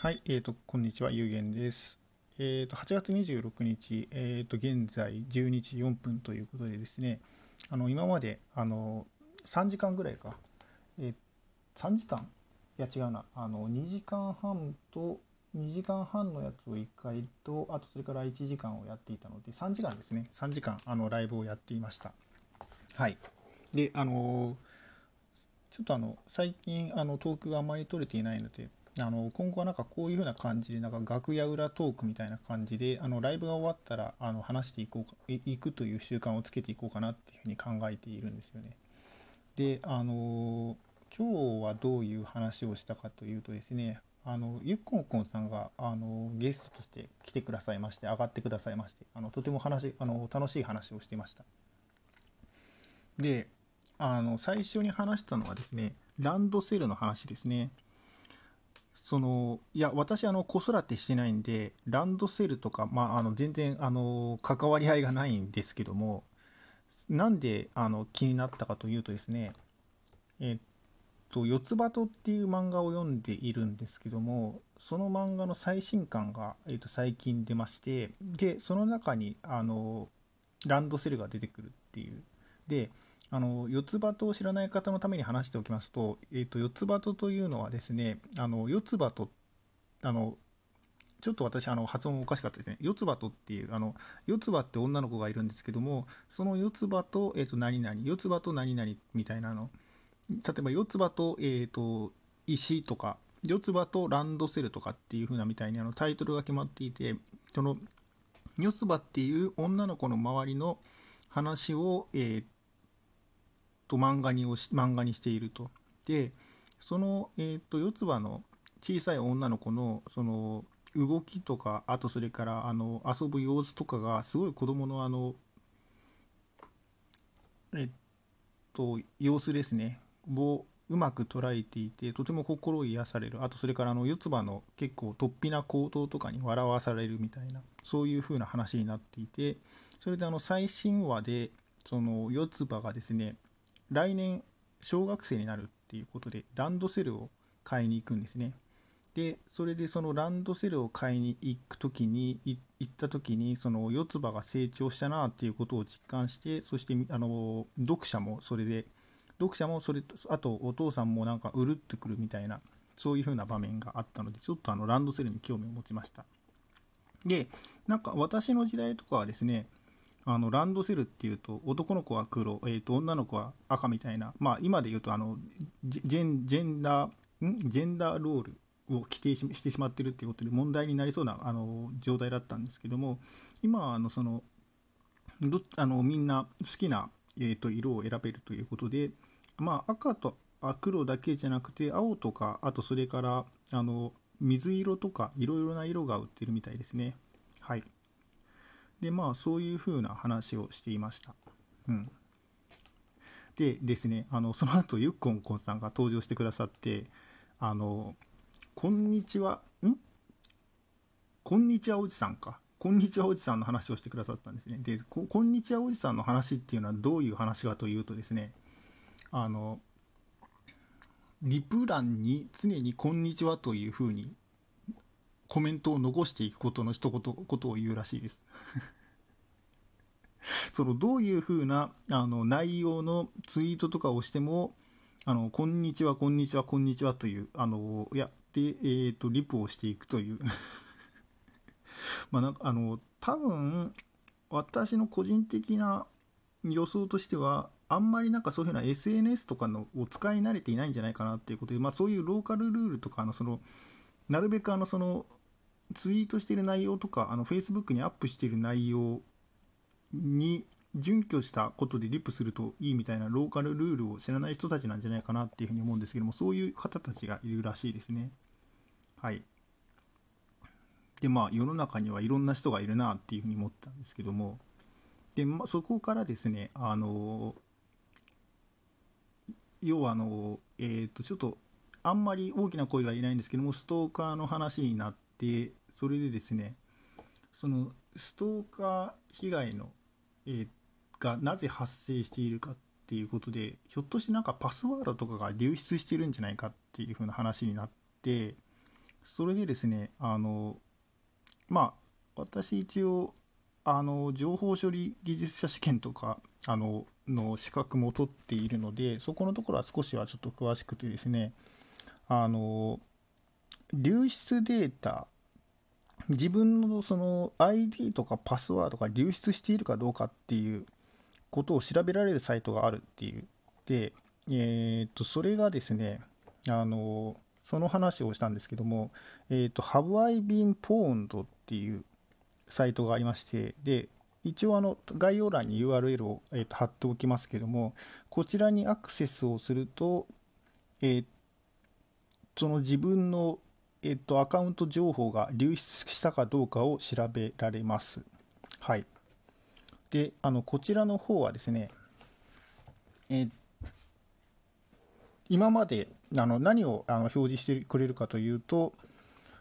はい、えーと、こんにちは、ゆうげんです。えーと、8月26日、えーと、現在12時4分ということでですね、あの、今まで、あの、3時間ぐらいか、えー3時間いや違うな、あの、2時間半と、2時間半のやつを1回と、あとそれから1時間をやっていたので、3時間ですね、3時間、あの、ライブをやっていました。はい。で、あのちょっとあの最近あのトークがあまり取れていないのであの今後はなんかこういう風な感じでなんか楽屋裏トークみたいな感じであのライブが終わったらあの話していこうかいいくという習慣をつけていこうかなっていうふうに考えているんですよね。であの今日はどういう話をしたかというとですねあのゆっこんこんさんがあのゲストとして来てくださいまして上がってくださいましてあのとても話あの楽しい話をしていました。であの最初に話したのはですねランドセルの話ですねそのいや私あの子育てしてないんでランドセルとか、まあ、あの全然あの関わり合いがないんですけどもなんであの気になったかというとですねえっと「四つ葉と」っていう漫画を読んでいるんですけどもその漫画の最新刊が、えっと、最近出ましてでその中にあのランドセルが出てくるっていう。であの四つ葉とを知らない方のために話しておきますと、えー、と四つ葉とというのはですね、あの四つ葉と、あの、ちょっと私、あの発音おかしかったですね。四つ葉とっていう、あの、四つ葉って女の子がいるんですけども、その四つ葉と、えっ、と、何々、四つ葉と何々みたいなの。例えば四つ葉と、えっ、と、石とか、四つ葉とランドセルとかっていう風なみたいにあのタイトルが決まっていて、その四つ葉っていう女の子の周りの話を、えーと漫画にをし漫画にしていると。でその、えー、と四つ葉の小さい女の子のその動きとかあとそれからあの遊ぶ様子とかがすごい子供のあのえっと様子ですねをうまく捉えていてとても心癒されるあとそれからあの四つ葉の結構突飛な行動とかに笑わされるみたいなそういう風な話になっていてそれであの最新話でその四つ葉がですね来年小学生になるっていうことでランドセルを買いに行くんですね。でそれでそのランドセルを買いに行く時に行った時にその四つ葉が成長したなっていうことを実感してそしてあの読者もそれで読者もそれとあとお父さんもなんかうるってくるみたいなそういう風な場面があったのでちょっとあのランドセルに興味を持ちました。でなんか私の時代とかはですねあのランドセルっていうと男の子は黒、えー、と女の子は赤みたいな、まあ、今で言うとあのジェンジェンダージェンダーロールを規定してしまってるっていうことで問題になりそうなあの状態だったんですけども今はあのそのどあのみんな好きな、えー、と色を選べるということで、まあ、赤と黒だけじゃなくて青とかあとそれからあの水色とかいろいろな色が売ってるみたいですね。はいでまあそういう風な話をしていました。うん、でですねあのその後ゆっこんこんさんが登場してくださって「あのこんにちはん？こんにちはおじさんか」こんにちはおじさんの話をしてくださったんですね。でここんにちはおじさんの話っていうのはどういう話かというとですねあのリプ欄に常に「こんにちは」というふうにコメントを残していくことの一言ことを言うらしいです。そのどういうふうなあの内容のツイートとかをしても「あのこんにちはこんにちはこんにちは」というあのやって、えーと、リプをしていくという まあなんかあの多分私の個人的な予想としてはあんまりなんかそういうふうな SNS とかのを使い慣れていないんじゃないかなっていうことで、まあ、そういうローカルルールとかのそのなるべくあのそのツイートしている内容とかあの Facebook にアップしている内容に準拠したことでリップするといいみたいなローカルルールを知らない人たちなんじゃないかなっていうふうに思うんですけどもそういう方たちがいるらしいですね。はい。でまあ世の中にはいろんな人がいるなっていうふうに思ったんですけどもで、まあ、そこからですねあの要はあのえっ、ー、とちょっとあんまり大きな声がいないんですけどもストーカーの話になってそれでですねそのストーカー被害の、えー、がなぜ発生しているかっていうことでひょっとしてなんかパスワードとかが流出してるんじゃないかっていう風な話になってそれでですね、あの、まあ、私一応、あの、情報処理技術者試験とか、あの、の資格も取っているので、そこのところは少しはちょっと詳しくてですね、あの、流出データ、自分のその ID とかパスワードが流出しているかどうかっていうことを調べられるサイトがあるっていう。で、えっ、と、それがですね、あの、その話をしたんですけども、えっ、と、Have I been pwned っていうサイトがありまして、で、一応あの概要欄に URL を、えー、と貼っておきますけども、こちらにアクセスをすると、えー、その自分の、えー、とアカウント情報が流出したかどうかを調べられます。はい。で、あのこちらの方はですね、え、今まであの何をあの表示してくれるかというと、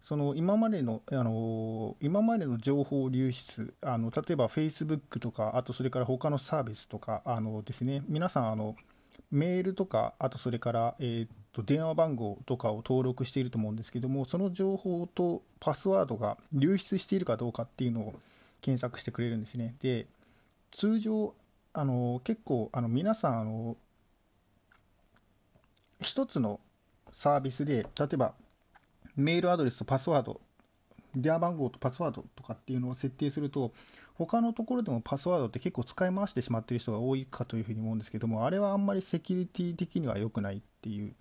その今までの、あの今までの情報流出、あの例えば Facebook とか、あとそれから他のサービスとか、あのですね、皆さんあの、メールとか、あとそれから、えー、と電話番号とかを登録していると思うんですけども、その情報とパスワードが流出しているかどうかっていうのを検索してくれるんですね。で、通常、あの結構あの皆さんあの、一つのサービスで、例えばメールアドレスとパスワード、電話番号とパスワードとかっていうのを設定すると、他のところでもパスワードって結構使い回してしまっている人が多いかというふうに思うんですけども、あれはあんまりセキュリティ的には良くないっていう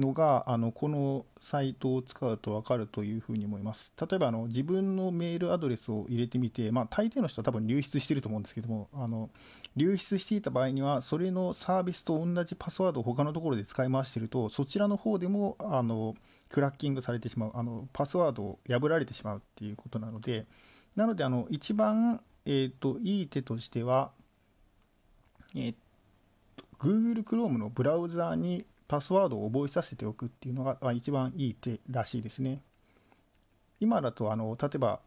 のがあのこのサイトを使うと分かるというふうに思います。例えばあの自分のメールアドレスを入れてみて、まあ、大抵の人は多分流出してると思うんですけども、あの流出していた場合には、それのサービスと同じパスワードを他のところで使い回してると、そちらの方でもあのクラッキングされてしまう、あのパスワードを破られてしまうっていうことなので、なのであの一番、えーと、いい手としては、えー Google Chrome のブラウザーにパスワードを覚えさせておくっていうのが一番いい手らしいですね。今だとあの例えば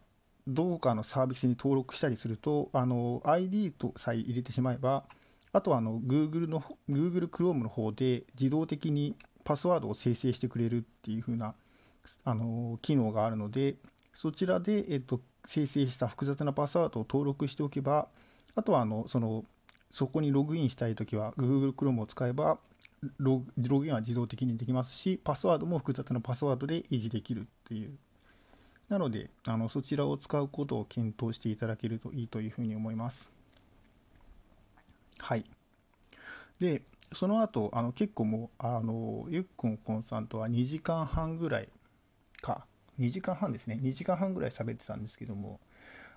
どこかのサービスに登録したりするとあの ID とさえ入れてしまえばあとはあの Google の Google Chrome の方で自動的にパスワードを生成してくれるっていう風なあの機能があるのでそちらで、えっと、生成した複雑なパスワードを登録しておけばあとはあのそのそこにログインしたいときは Google Chrome を使えばログインは自動的にできますし、パスワードも複雑なパスワードで維持できるっていう。なので、あのそちらを使うことを検討していただけるといいというふうに思います。はい。で、その後、あの結構もう、あの、ゆっくんコンさんとは2時間半ぐらいか、2時間半ですね、2時間半ぐらい喋ってたんですけども、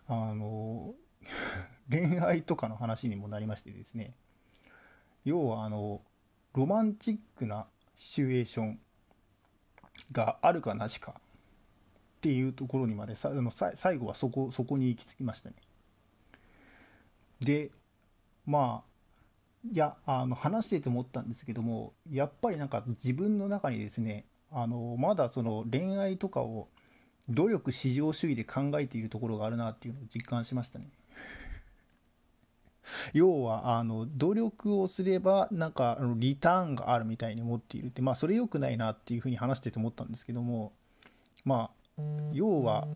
あの、恋愛とかの話にもなりましてですね、要はあの、ロマンチックなシチュエーションがあるかなしかっていうところにまでさあのさ最後はそこそこに行き着きましたね。でまあいやあの話してて思ったんですけどもやっぱりなんか自分の中にですねあのまだその恋愛とかを努力至上主義で考えているところがあるなっていうのを実感しましたね。要はあの努力をすればなんかリターンがあるみたいに思っているってまあそれ良くないなっていうふうに話してて思ったんですけどもまあ要は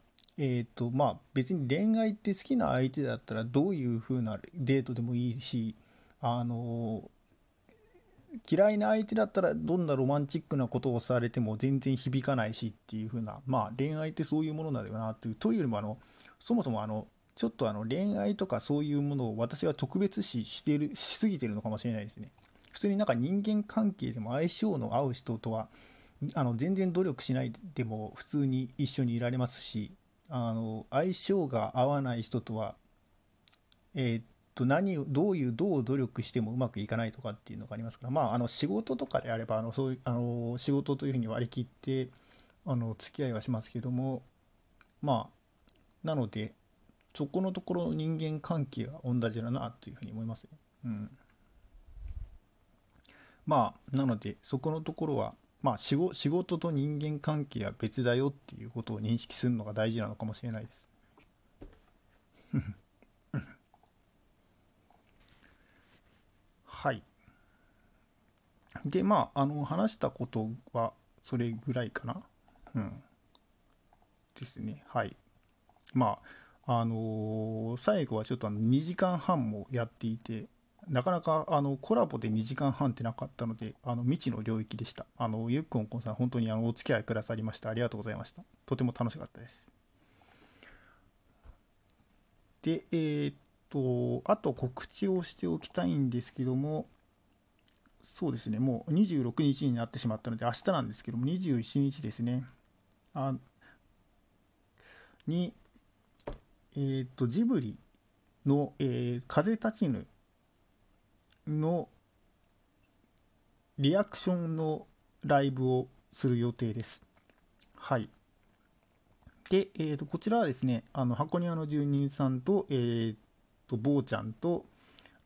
えーとまあ、別に恋愛って好きな相手だったらどういう風なデートでもいいしあの嫌いな相手だったらどんなロマンチックなことをされても全然響かないしっていう風なまあ恋愛ってそういうものなんだよなというというよりもあのそもそもあのちょっとあの恋愛とかそういうものを私は特別視してるしすぎてるのかもしれないですね。普通になんか人間関係でも相性の合う人とはあの全然努力しないでも普通に一緒にいられますしあの相性が合わない人とはえー、っと何をどういうどう努力してもうまくいかないとかっていうのがありますからまああの仕事とかであればあのそういうあの仕事というふうに割り切ってあの付き合いはしますけどもまあなのでそこのところの人間関係は同じだなというふうに思いますね。うん、まあなのでそこのところはまあ仕事と人間関係は別だよっていうことを認識するのが大事なのかもしれないです。はい。でまああの話したことはそれぐらいかな。うん。ですね。はい。まあ、あの、最後はちょっとあの2時間半もやっていて、なかなかあのコラボで2時間半ってなかったので、あの未知の領域でした。あのゆっくんこんさん、本当にあのお付き合いくださりました。ありがとうございました。とても楽しかったです。で、えー、っと、あと告知をしておきたいんですけども、そうですね、もう26日になってしまったので、明日なんですけども、21日ですね、あに、えー、と、ジブリの、えー、風立ちぬのリアクションのライブをする予定です。はい。で、えー、とこちらはですね、あの箱庭の住人さんと、えー、と、坊ちゃんと、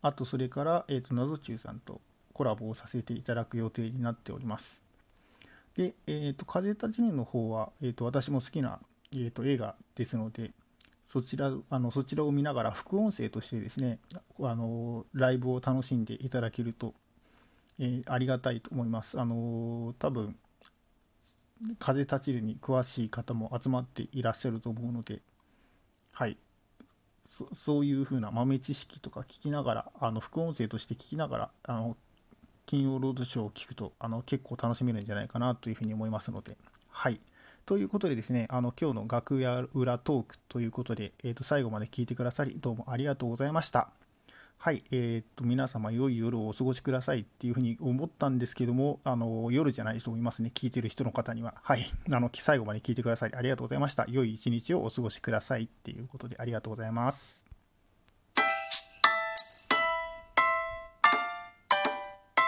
あとそれから、えー、と謎中さんとコラボをさせていただく予定になっております。で、えー、と風立ちぬの方は、えー、と私も好きな、えー、と映画ですので、そちらあのそちらを見ながら副音声としてですねあのライブを楽しんでいただけると、えー、ありがたいと思います。あの多分風立ちるに詳しい方も集まっていらっしゃると思うので、はいそそういうふうな豆知識とか聞きながらあの副音声として聞きながらあの金曜ロードショーを聞くとあの結構楽しめるんじゃないかなというふうに思いますのではいということでですね、あの今日の楽屋裏トークということで、えー、と最後まで聞いてくださり、どうもありがとうございました。はい、えー、と、皆様、良い夜をお過ごしくださいっていうふうに思ったんですけども、あの、夜じゃない人もいますね、聞いてる人の方には。はい、あの、最後まで聞いてくださり、ありがとうございました。良い一日をお過ごしくださいっていうことで、ありがとうございます。